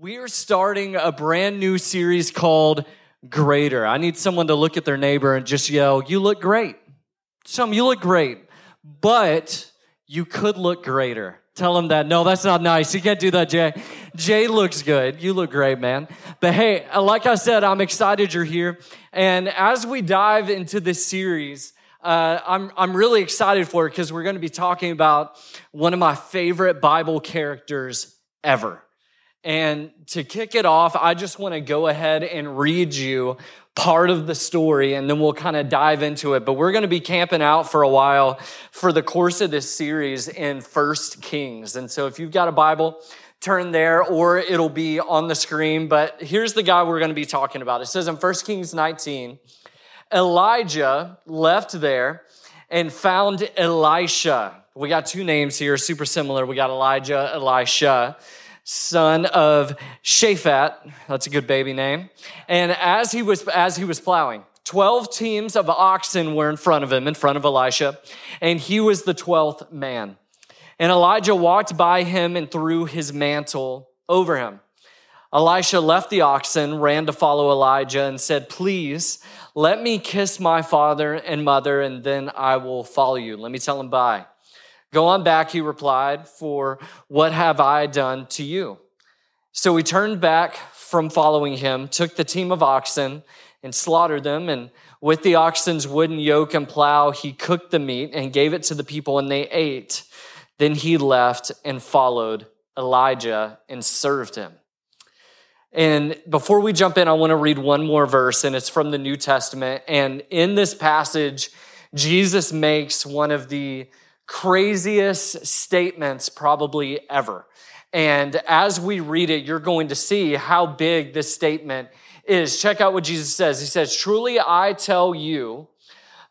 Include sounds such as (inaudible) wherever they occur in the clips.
We are starting a brand new series called Greater. I need someone to look at their neighbor and just yell, You look great. Some, you look great, but you could look greater. Tell them that. No, that's not nice. You can't do that, Jay. Jay looks good. You look great, man. But hey, like I said, I'm excited you're here. And as we dive into this series, uh, I'm, I'm really excited for it because we're going to be talking about one of my favorite Bible characters ever. And to kick it off, I just want to go ahead and read you part of the story and then we'll kind of dive into it. But we're going to be camping out for a while for the course of this series in First Kings. And so if you've got a Bible, turn there or it'll be on the screen. But here's the guy we're going to be talking about. It says in First Kings 19, Elijah left there and found Elisha. We got two names here, super similar. We got Elijah, Elisha son of Shaphat. That's a good baby name. And as he was, as he was plowing, 12 teams of oxen were in front of him, in front of Elisha, and he was the 12th man. And Elijah walked by him and threw his mantle over him. Elisha left the oxen, ran to follow Elijah, and said, Please let me kiss my father and mother, and then I will follow you. Let me tell him bye. Go on back, he replied, for what have I done to you? So he turned back from following him, took the team of oxen and slaughtered them. And with the oxen's wooden yoke and plow, he cooked the meat and gave it to the people, and they ate. Then he left and followed Elijah and served him. And before we jump in, I want to read one more verse, and it's from the New Testament. And in this passage, Jesus makes one of the craziest statements probably ever. And as we read it, you're going to see how big this statement is. Check out what Jesus says. He says, Truly I tell you,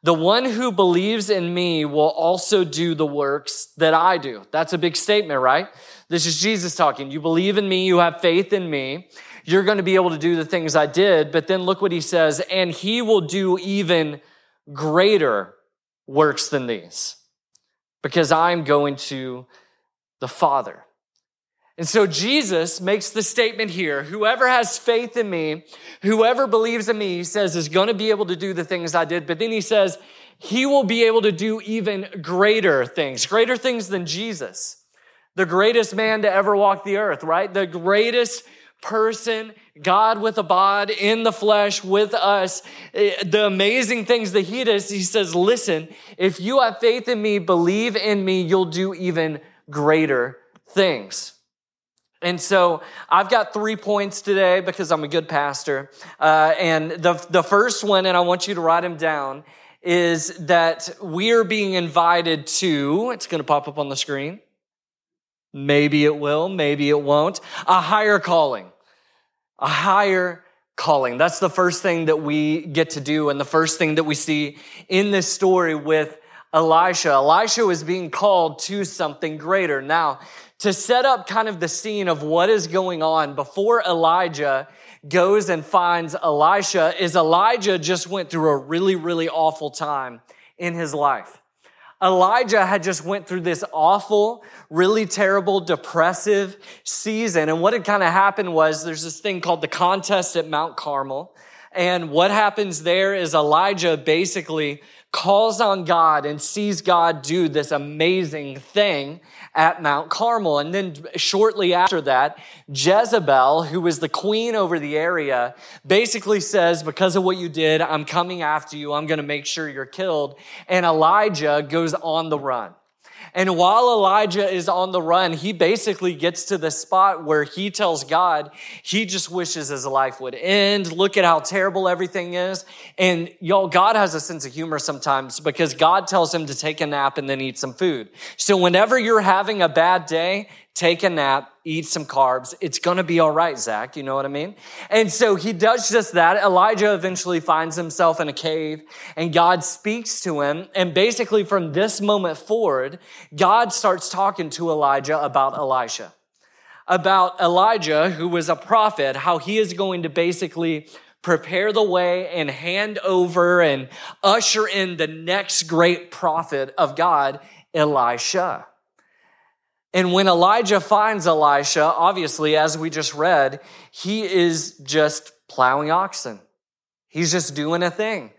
the one who believes in me will also do the works that I do. That's a big statement, right? This is Jesus talking. You believe in me, you have faith in me, you're going to be able to do the things I did. But then look what he says, and he will do even greater works than these because I'm going to the Father. And so Jesus makes the statement here whoever has faith in me, whoever believes in me, he says, is going to be able to do the things I did. But then he says, he will be able to do even greater things, greater things than Jesus, the greatest man to ever walk the earth, right? The greatest person, God with a bod in the flesh with us. Eh, the amazing things that he does, he says, listen, if you have faith in me, believe in me, you'll do even greater things. And so I've got three points today because I'm a good pastor. Uh, and the, the first one, and I want you to write them down, is that we are being invited to, it's going to pop up on the screen. Maybe it will, maybe it won't. A higher calling. A higher calling. That's the first thing that we get to do and the first thing that we see in this story with Elisha. Elisha was being called to something greater. Now, to set up kind of the scene of what is going on before Elijah goes and finds Elisha is Elijah just went through a really, really awful time in his life. Elijah had just went through this awful, really terrible, depressive season. And what had kind of happened was there's this thing called the contest at Mount Carmel. And what happens there is Elijah basically calls on God and sees God do this amazing thing at Mount Carmel. And then shortly after that, Jezebel, who was the queen over the area, basically says, because of what you did, I'm coming after you. I'm going to make sure you're killed. And Elijah goes on the run. And while Elijah is on the run, he basically gets to the spot where he tells God he just wishes his life would end. Look at how terrible everything is. And y'all, God has a sense of humor sometimes because God tells him to take a nap and then eat some food. So whenever you're having a bad day, take a nap, eat some carbs. It's to be all right, Zach. You know what I mean? And so he does just that. Elijah eventually finds himself in a cave and God speaks to him. And basically from this moment forward, God starts talking to Elijah about Elisha, about Elijah, who was a prophet, how he is going to basically prepare the way and hand over and usher in the next great prophet of God, Elisha. And when Elijah finds Elisha, obviously, as we just read, he is just plowing oxen. He's just doing a thing.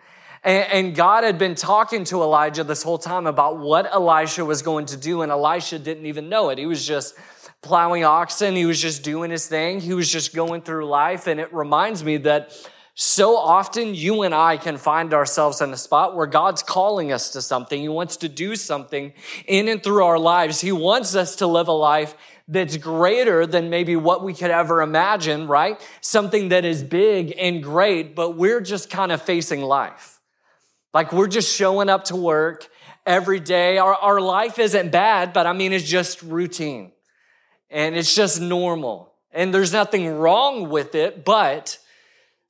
And, God had been talking to Elijah this whole time about what Elisha was going to do, and Elisha didn't even know it. He was just plowing oxen, he was just doing his thing, he was just going through life. And it reminds me that so often you and I can find ourselves in a spot where God's calling us to something. He wants to do something in and through our lives. He wants us to live a life that's greater than maybe what we could ever imagine, right? Something that is big and great, but we're just kind of facing life. Like we're just showing up to work every day. Our, our life isn't bad, but I mean, it's just routine and it's just normal. And there's nothing wrong with it, but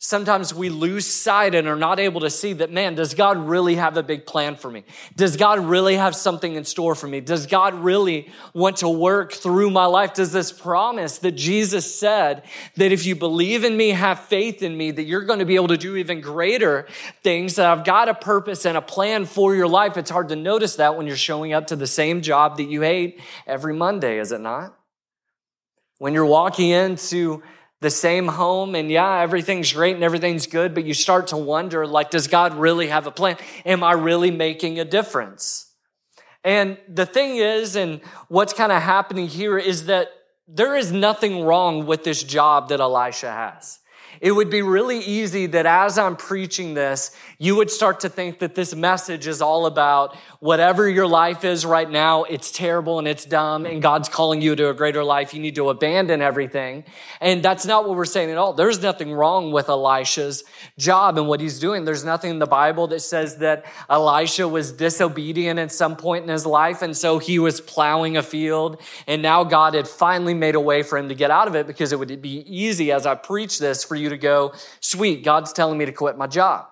sometimes we lose sight and are not able to see that, man, does God really have a big plan for me? Does God really have something in store for me? Does God really want to work through my life? Does this promise that Jesus said that if you believe in me, have faith in me, that you're going to be able to do even greater things, that I've got a purpose and a plan for your life? It's hard to notice that when you're showing up to the same job that you hate every Monday, is it not? When you're walking into the same home and yeah, everything's great and everything's good, but you start to wonder, like, does God really have a plan? Am I really making a difference? And the thing is, and what's kind of happening here is that there is nothing wrong with this job that Elisha has it would be really easy that as I'm preaching this, you would start to think that this message is all about whatever your life is right now, it's terrible and it's dumb, and God's calling you to a greater life. You need to abandon everything. And that's not what we're saying at all. There's nothing wrong with Elisha's job and what he's doing. There's nothing in the Bible that says that Elisha was disobedient at some point in his life, and so he was plowing a field, and now God had finally made a way for him to get out of it because it would be easy as I preach this for you to go, sweet, God's telling me to quit my job.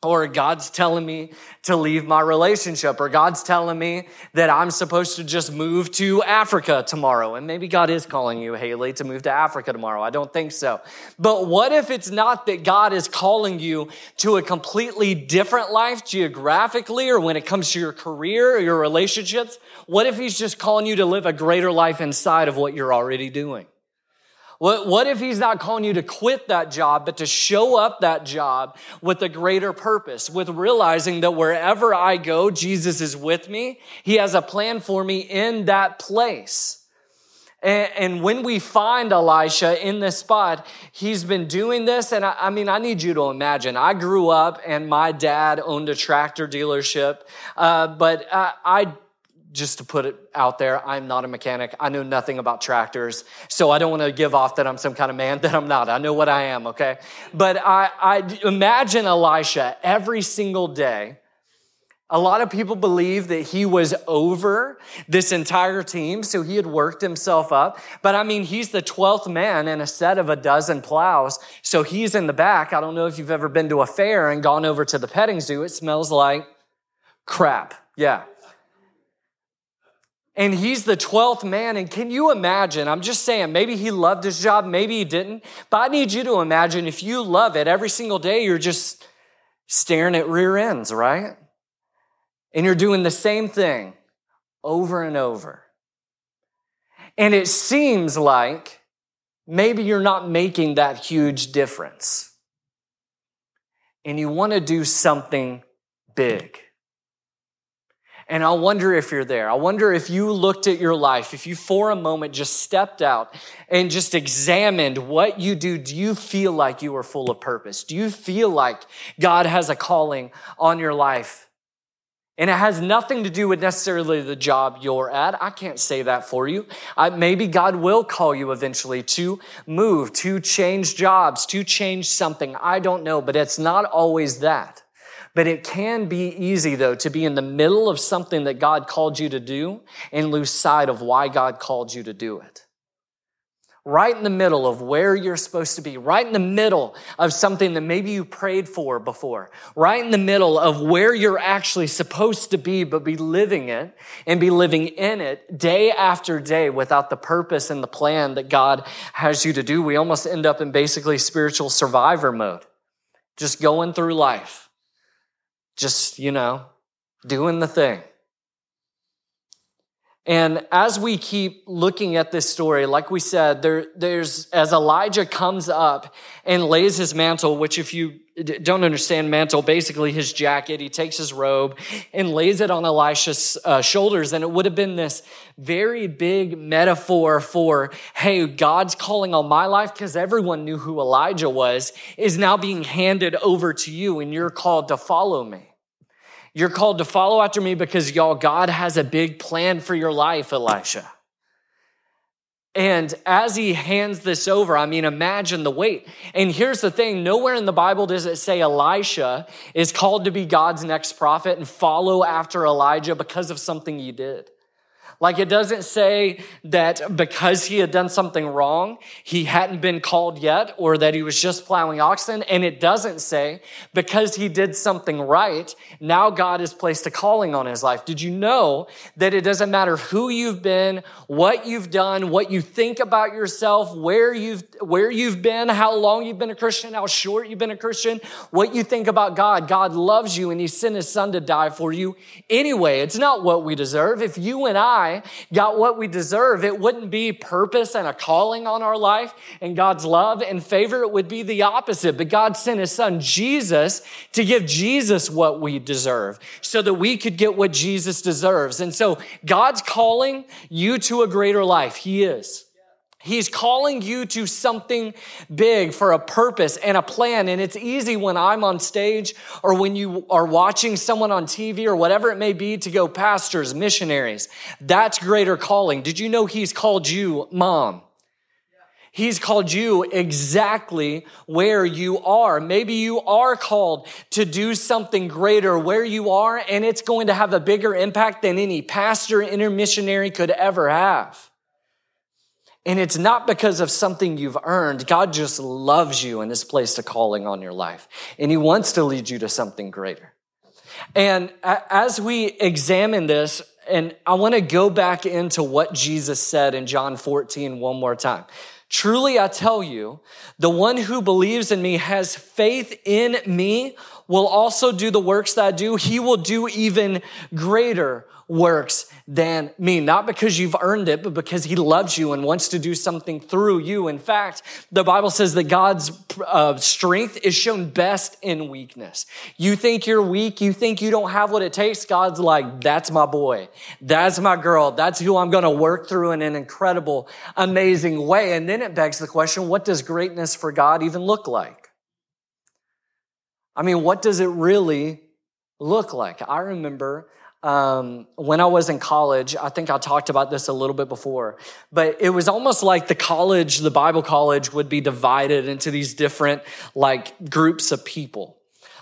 Or God's telling me to leave my relationship, or God's telling me that I'm supposed to just move to Africa tomorrow. And maybe God is calling you, Haley, to move to Africa tomorrow. I don't think so. But what if it's not that God is calling you to a completely different life geographically, or when it comes to your career or your relationships? What if He's just calling you to live a greater life inside of what you're already doing? What, what if he's not calling you to quit that job, but to show up that job with a greater purpose, with realizing that wherever I go, Jesus is with me. He has a plan for me in that place. And, and when we find Elisha in this spot, he's been doing this. And I, I mean, I need you to imagine. I grew up and my dad owned a tractor dealership, uh, but I, I just to put it out there, I'm not a mechanic. I know nothing about tractors. So I don't want to give off that I'm some kind of man (laughs) that I'm not. I know what I am, okay? But I, I imagine Elisha every single day. A lot of people believe that he was over this entire team, so he had worked himself up. But I mean, he's the 12th man in a set of a dozen plows, so he's in the back. I don't know if you've ever been to a fair and gone over to the petting zoo. It smells like crap. Yeah and he's the 12th man. And can you imagine? I'm just saying, maybe he loved his job, maybe he didn't. But I need you to imagine if you love it every single day, you're just staring at rear ends, right? And you're doing the same thing over and over. And it seems like maybe you're not making that huge difference. And you want to do something big. And I wonder if you're there. I wonder if you looked at your life, if you for a moment just stepped out and just examined what you do. Do you feel like you are full of purpose? Do you feel like God has a calling on your life? And it has nothing to do with necessarily the job you're at. I can't say that for you. I, maybe God will call you eventually to move, to change jobs, to change something. I don't know, but it's not always that. But it can be easy, though, to be in the middle of something that God called you to do and lose sight of why God called you to do it. Right in the middle of where you're supposed to be, right in the middle of something that maybe you prayed for before, right in the middle of where you're actually supposed to be, but be living it and be living in it day after day without the purpose and the plan that God has you to do. We almost end up in basically spiritual survivor mode, just going through life just, you know, doing the thing. And as we keep looking at this story, like we said, there, there's, as Elijah comes up and lays his mantle, which if you don't understand mantle, basically his jacket, he takes his robe and lays it on Elisha's uh, shoulders. And it would have been this very big metaphor for, hey, God's calling on my life because everyone knew who Elijah was is now being handed over to you and you're called to follow me. You're called to follow after me because y'all, God has a big plan for your life, Elisha. And as he hands this over, I mean, imagine the weight. And here's the thing nowhere in the Bible does it say Elisha is called to be God's next prophet and follow after Elijah because of something he did. Like it doesn't say that because he had done something wrong, he hadn't been called yet or that he was just plowing oxen. And it doesn't say because he did something right, now God has placed a calling on his life. Did you know that it doesn't matter who you've been, what you've done, what you think about yourself, where you've, where you've been, how long you've been a Christian, how short you've been a Christian, what you think about God. God loves you and he sent his son to die for you. Anyway, it's not what we deserve. If you and I I got what we deserve, it wouldn't be purpose and a calling on our life and God's love and favor. It would be the opposite. But God sent his son Jesus to give Jesus what we deserve so that we could get what Jesus deserves. And so God's calling you to a greater life. He is. He's calling you to something big for a purpose and a plan. And it's easy when I'm on stage or when you are watching someone on TV or whatever it may be to go pastors, missionaries. That's greater calling. Did you know he's called you mom? He's called you exactly where you are. Maybe you are called to do something greater where you are, and it's going to have a bigger impact than any pastor, intermissionary could ever have. And it's not because of something you've earned. God just loves you and has placed a calling on your life. And He wants to lead you to something greater. And as we examine this, and I want to go back into what Jesus said in John 14 one more time. Truly, I tell you, the one who believes in me has faith in me will also do the works that I do. He will do even greater works than me. Not because you've earned it, but because he loves you and wants to do something through you. In fact, the Bible says that God's uh, strength is shown best in weakness. You think you're weak. You think you don't have what it takes. God's like, that's my boy. That's my girl. That's who I'm going to work through in an incredible, amazing way. And then it begs the question, what does greatness for God even look like? I mean, what does it really look like? I remember um, when I was in college, I think I talked about this a little bit before, but it was almost like the college, the Bible college would be divided into these different like groups of people,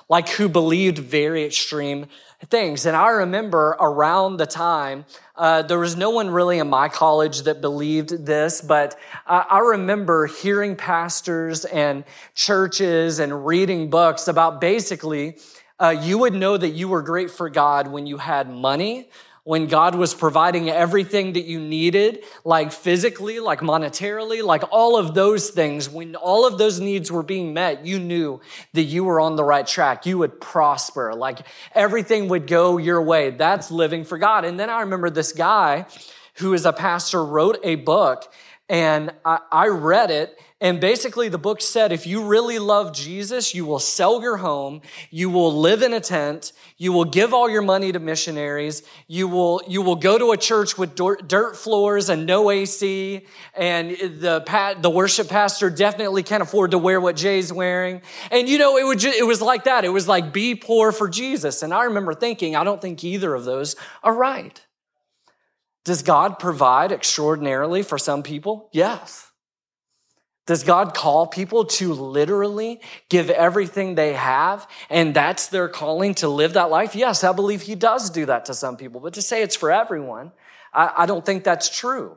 like who believed very extreme things. And I remember around the time, uh, there was no one really in my college that believed this, but I, I remember hearing pastors and churches and reading books about basically uh, you would know that you were great for God when you had money, when God was providing everything that you needed, like physically, like monetarily, like all of those things, when all of those needs were being met, you knew that you were on the right track. You would prosper, like everything would go your way. That's living for God. And then I remember this guy who is a pastor wrote a book and I, I read it and basically, the book said if you really love Jesus, you will sell your home, you will live in a tent, you will give all your money to missionaries, you will, you will go to a church with dirt floors and no AC, and the, the worship pastor definitely can't afford to wear what Jay's wearing. And you know, it, would it was like that. It was like, be poor for Jesus. And I remember thinking, I don't think either of those are right. Does God provide extraordinarily for some people? Yes. Does God call people to literally give everything they have and that's their calling to live that life? Yes, I believe He does do that to some people, but to say it's for everyone, I, I don't think that's true.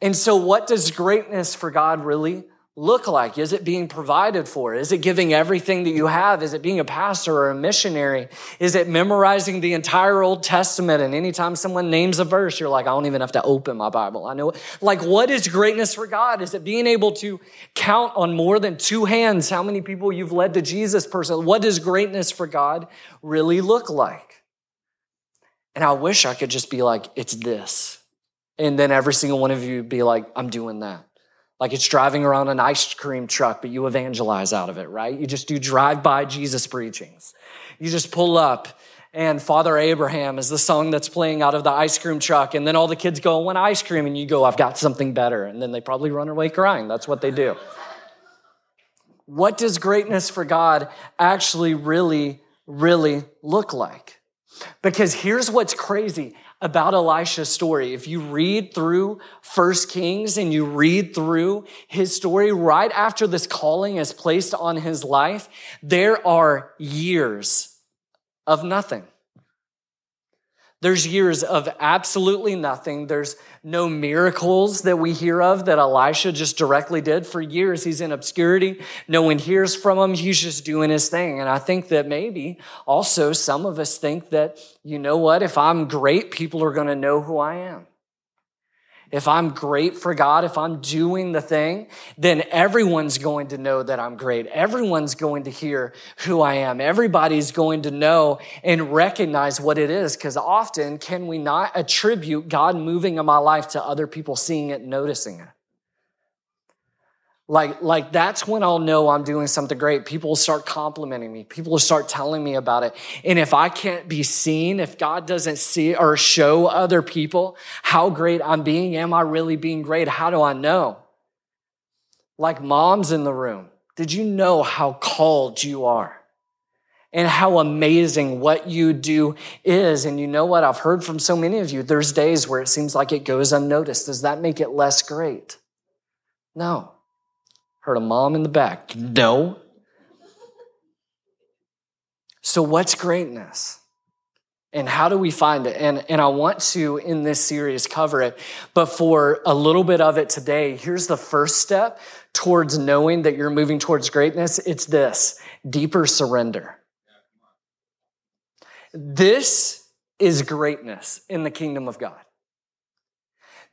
And so, what does greatness for God really look like? Is it being provided for? Is it giving everything that you have? Is it being a pastor or a missionary? Is it memorizing the entire Old Testament? And anytime someone names a verse, you're like, I don't even have to open my Bible. I know it. Like, what is greatness for God? Is it being able to count on more than two hands how many people you've led to Jesus personally? What does greatness for God really look like? And I wish I could just be like, it's this. And then every single one of you be like, I'm doing that. Like it's driving around an ice cream truck, but you evangelize out of it, right? You just do drive by Jesus preachings. You just pull up and Father Abraham is the song that's playing out of the ice cream truck. And then all the kids go, I want ice cream. And you go, I've got something better. And then they probably run away crying. That's what they do. what does greatness for God actually really, really look like? Because here's what's crazy about Elisha's story. If you read through First Kings and you read through his story right after this calling is placed on his life, there are years of nothing. There's years of absolutely nothing. There's no miracles that we hear of that Elisha just directly did. For years, he's in obscurity. No one hears from him. He's just doing his thing. And I think that maybe also some of us think that, you know what, if I'm great, people are going to know who I am if I'm great for God, if I'm doing the thing, then everyone's going to know that I'm great. Everyone's going to hear who I am. Everybody's going to know and recognize what it is. Because often, can we not attribute God moving in my life to other people seeing it, noticing it? Like, like that's when I'll know I'm doing something great. People will start complimenting me. People will start telling me about it. And if I can't be seen, if God doesn't see or show other people how great I'm being, am I really being great? How do I know? Like moms in the room, did you know how called you are? And how amazing what you do is. And you know what? I've heard from so many of you, there's days where it seems like it goes unnoticed. Does that make it less great? No. Heard a mom in the back. No. So, what's greatness? And how do we find it? And, and I want to, in this series, cover it. But for a little bit of it today, here's the first step towards knowing that you're moving towards greatness. It's this deeper surrender. This is greatness in the kingdom of God.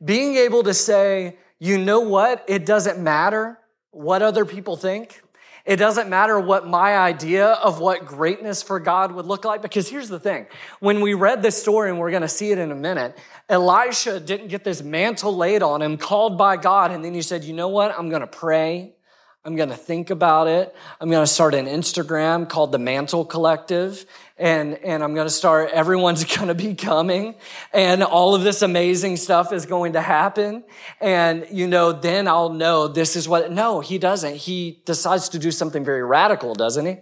Being able to say, you know what? It doesn't matter what other people think. It doesn't matter what my idea of what greatness for God would look like. Because here's the thing when we read this story, and we're going to see it in a minute, Elisha didn't get this mantle laid on him, called by God, and then he said, You know what? I'm going to pray. I'm going to think about it. I'm going to start an Instagram called the Mantle Collective. And, and I'm going to start, everyone's (laughs) going to be coming and all of this amazing stuff is going to happen. And, you know, then I'll know this is what, no, he doesn't. He decides to do something very radical, doesn't he?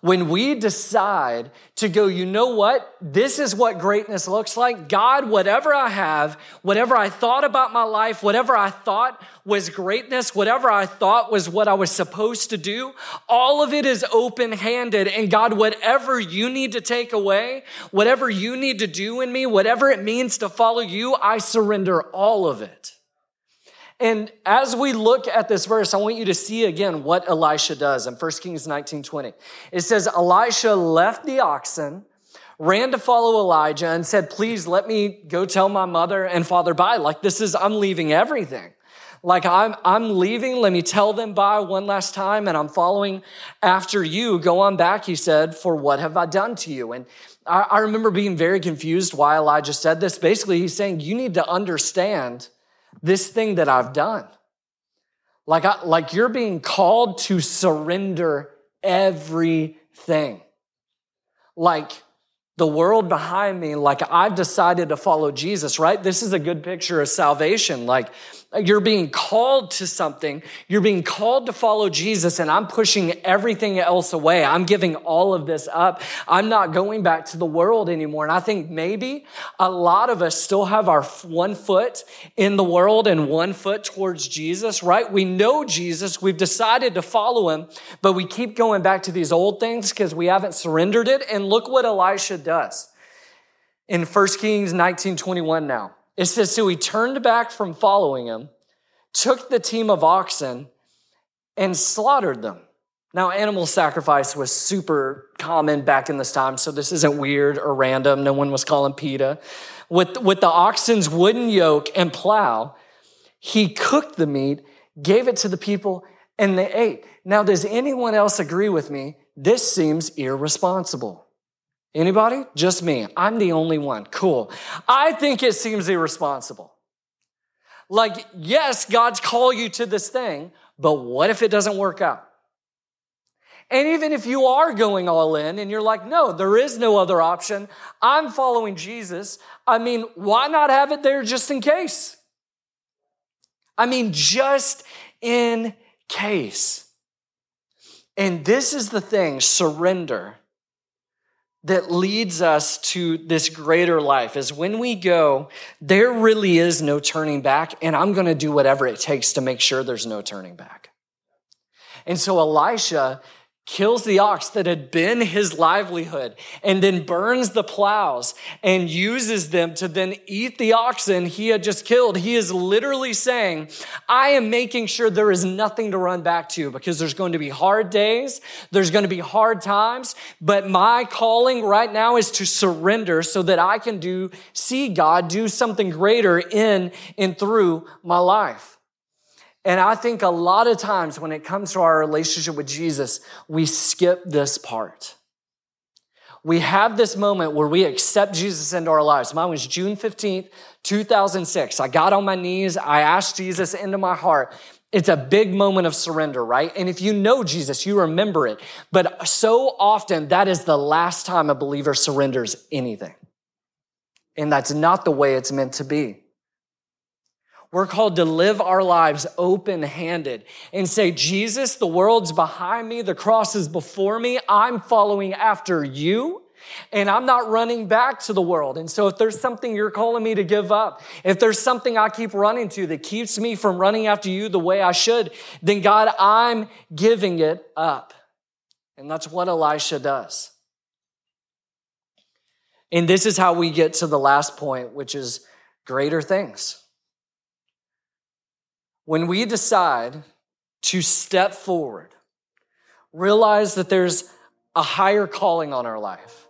When we decide to go, you know what? This is what greatness looks like. God, whatever I have, whatever I thought about my life, whatever I thought was greatness, whatever I thought was what I was supposed to do, all of it is open handed. And God, whatever you need to take away, whatever you need to do in me, whatever it means to follow you, I surrender all of it. And as we look at this verse, I want you to see again what Elisha does in 1 Kings 19 20. It says, Elisha left the oxen, ran to follow Elijah, and said, Please let me go tell my mother and father bye. Like, this is, I'm leaving everything. Like, I'm, I'm leaving. Let me tell them bye one last time, and I'm following after you. Go on back, he said, for what have I done to you? And I, I remember being very confused why Elijah said this. Basically, he's saying, You need to understand this thing that I've done. Like, I, like you're being called to surrender everything. Like the world behind me, like I've decided to follow Jesus, right? This is a good picture of salvation. Like you're being called to something. You're being called to follow Jesus and I'm pushing everything else away. I'm giving all of this up. I'm not going back to the world anymore. And I think maybe a lot of us still have our one foot in the world and one foot towards Jesus, right? We know Jesus. We've decided to follow him, but we keep going back to these old things because we haven't surrendered it. And look what Elisha does in 1 Kings 19, 21 now. It says, So he turned back from following him, took the team of oxen, and slaughtered them. Now, animal sacrifice was super common back in this time, so this isn't weird or random. No one was calling PETA. With, with the oxen's wooden yoke and plow, he cooked the meat, gave it to the people, and they ate. Now, does anyone else agree with me? This seems irresponsible. Anybody? Just me. I'm the only one. Cool. I think it seems irresponsible. Like, yes, God's call you to this thing, but what if it doesn't work out? And even if you are going all in and you're like, no, there is no other option. I'm following Jesus. I mean, why not have it there just in case? I mean, just in case. And this is the thing surrender that leads us to this greater life is when we go, there really is no turning back, and I'm gonna do whatever it takes to make sure there's no turning back. And so Elisha kills the ox that had been his livelihood and then burns the plows and uses them to then eat the oxen he had just killed. He is literally saying, I am making sure there is nothing to run back to because there's going to be hard days. There's going to be hard times, but my calling right now is to surrender so that I can do, see God do something greater in and through my life. And I think a lot of times when it comes to our relationship with Jesus, we skip this part. We have this moment where we accept Jesus into our lives. Mine was June 15th, 2006. I got on my knees. I asked Jesus into my heart. It's a big moment of surrender, right? And if you know Jesus, you remember it. But so often, that is the last time a believer surrenders anything. And that's not the way it's meant to be. We're called to live our lives open handed and say, Jesus, the world's behind me, the cross is before me, I'm following after you. And I'm not running back to the world. And so if there's something you're calling me to give up, if there's something I keep running to that keeps me from running after you the way I should, then God, I'm giving it up. And that's what Elisha does. And this is how we get to the last point, which is greater things. When we decide to step forward, realize that there's a higher calling on our life,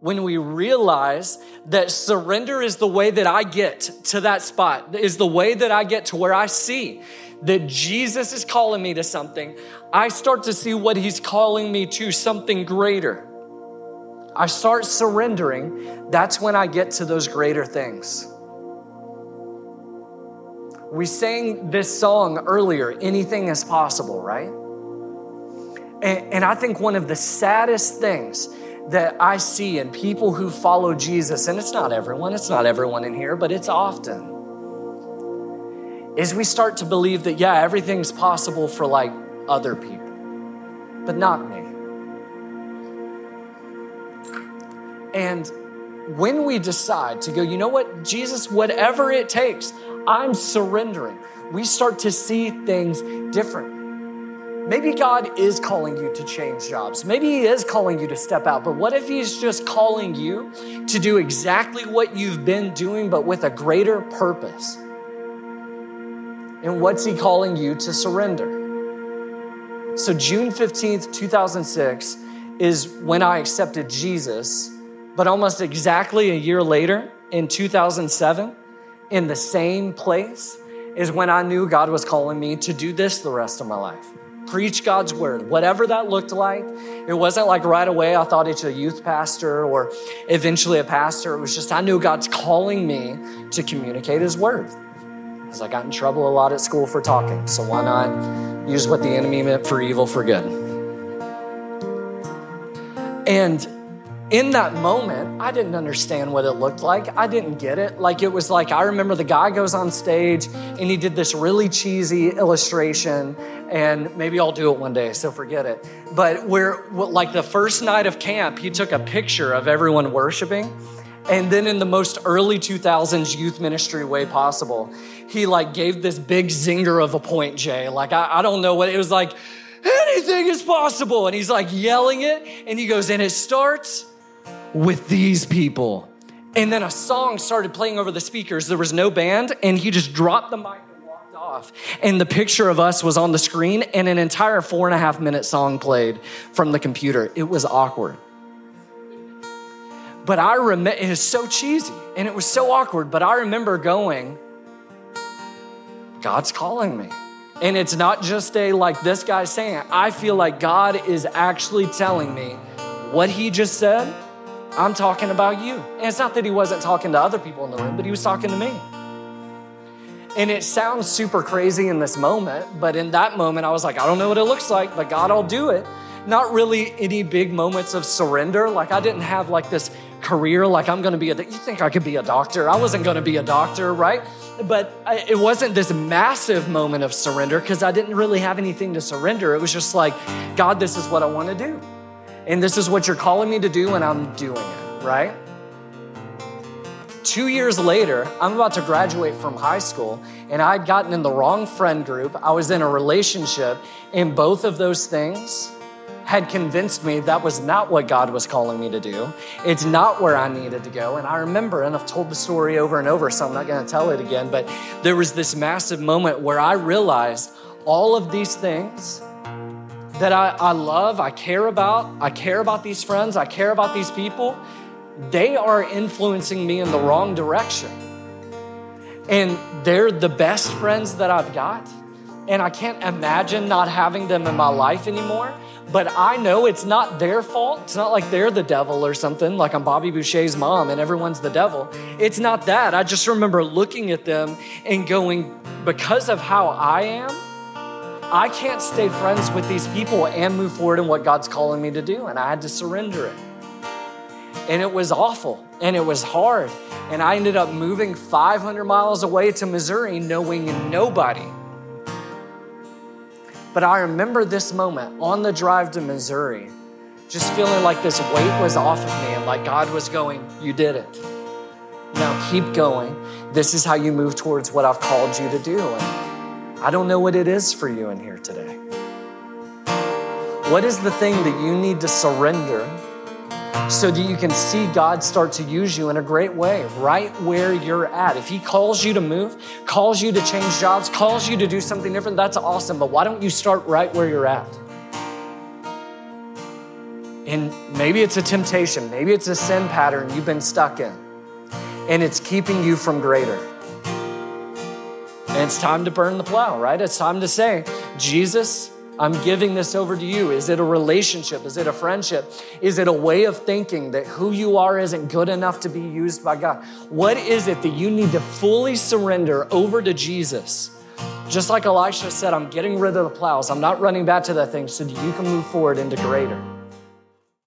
when we realize that surrender is the way that I get to that spot, is the way that I get to where I see that Jesus is calling me to something, I start to see what he's calling me to something greater. I start surrendering, that's when I get to those greater things. We sang this song earlier, Anything is Possible, right? And, and, I think one of the saddest things that I see in people who follow Jesus, and it's not everyone, it's not everyone in here, but it's often, is we start to believe that, yeah, everything's possible for like other people, but not me. And when we decide to go, you know what, Jesus, whatever it takes, I'm surrendering. We start to see things different. Maybe God is calling you to change jobs. Maybe He is calling you to step out. But what if He's just calling you to do exactly what you've been doing, but with a greater purpose? And what's He calling you to surrender? So, June 15th, 2006 is when I accepted Jesus, but almost exactly a year later, in 2007, in the same place is when I knew God was calling me to do this the rest of my life. Preach God's word, whatever that looked like. It wasn't like right away I thought it's a youth pastor or eventually a pastor. It was just I knew God's calling me to communicate his word. Because I got in trouble a lot at school for talking. So why not use what the enemy meant for evil for good? And in that moment, I didn't understand what it looked like. I didn't get it. Like it was like, I remember the guy goes on stage and he did this really cheesy illustration, and maybe I'll do it one day, so forget it. But where, like the first night of camp, he took a picture of everyone worshiping. And then in the most early 2000s youth ministry way possible, he like gave this big zinger of a point, Jay. Like, I, I don't know what it was like, anything is possible. And he's like yelling it, and he goes, and it starts with these people. And then a song started playing over the speakers. There was no band, and he just dropped the mic and walked off. And the picture of us was on the screen, and an entire four and a half minute song played from the computer. It was awkward. But I remember, it is so cheesy and it was so awkward, but I remember going, God's calling me. And it's not just a like this guy saying, I feel like God is actually telling me what he just said I'm talking about you. And it's not that he wasn't talking to other people in the room, but he was talking to me. And it sounds super crazy in this moment, but in that moment, I was like, I don't know what it looks like, but God, I'll do it. Not really any big moments of surrender. Like, I didn't have like this career, like, I'm gonna be a, you think I could be a doctor? I wasn't gonna be a doctor, right? But I, it wasn't this massive moment of surrender because I didn't really have anything to surrender. It was just like, God, this is what I wanna do. And this is what you're calling me to do, and I'm doing it, right? Two years later, I'm about to graduate from high school, and I'd gotten in the wrong friend group. I was in a relationship, and both of those things had convinced me that was not what God was calling me to do. It's not where I needed to go. And I remember, and I've told the story over and over, so I'm not gonna tell it again, but there was this massive moment where I realized all of these things that I, I love, I care about, I care about these friends, I care about these people they are influencing me in the wrong direction. And they're the best friends that I've got. And I can't imagine not having them in my life anymore. But I know it's not their fault. It's not like they're the devil or something, like I'm Bobby Boucher's mom and everyone's the devil. It's not that. I just remember looking at them and going, because of how I am, I can't stay friends with these people and move forward in what God's calling me to do. And I had to surrender it and it was awful and it was hard. And I ended up moving 500 miles away to Missouri knowing nobody. But I remember this moment on the drive to Missouri, just feeling like this weight was off of me and like God was going, You did it. Now keep going. This is how you move towards what I've called you to do. And I don't know what it is for you in here today. What is the thing that you need to surrender so that you can see God start to use you in a great way right where you're at. If He calls you to move, calls you to change jobs, calls you to do something different, that's awesome. But why don't you start right where you're at? And maybe it's a temptation, maybe it's a sin pattern you've been stuck in, and it's keeping you from greater. And it's time to burn the plow, right? It's time to say, Jesus, I'm giving this over to you. Is it a relationship? Is it a friendship? Is it a way of thinking that who you are isn't good enough to be used by God? What is it that you need to fully surrender over to Jesus? Just like Elisha said, I'm getting rid of the plows. I'm not running back to that thing so that you can move forward into greater.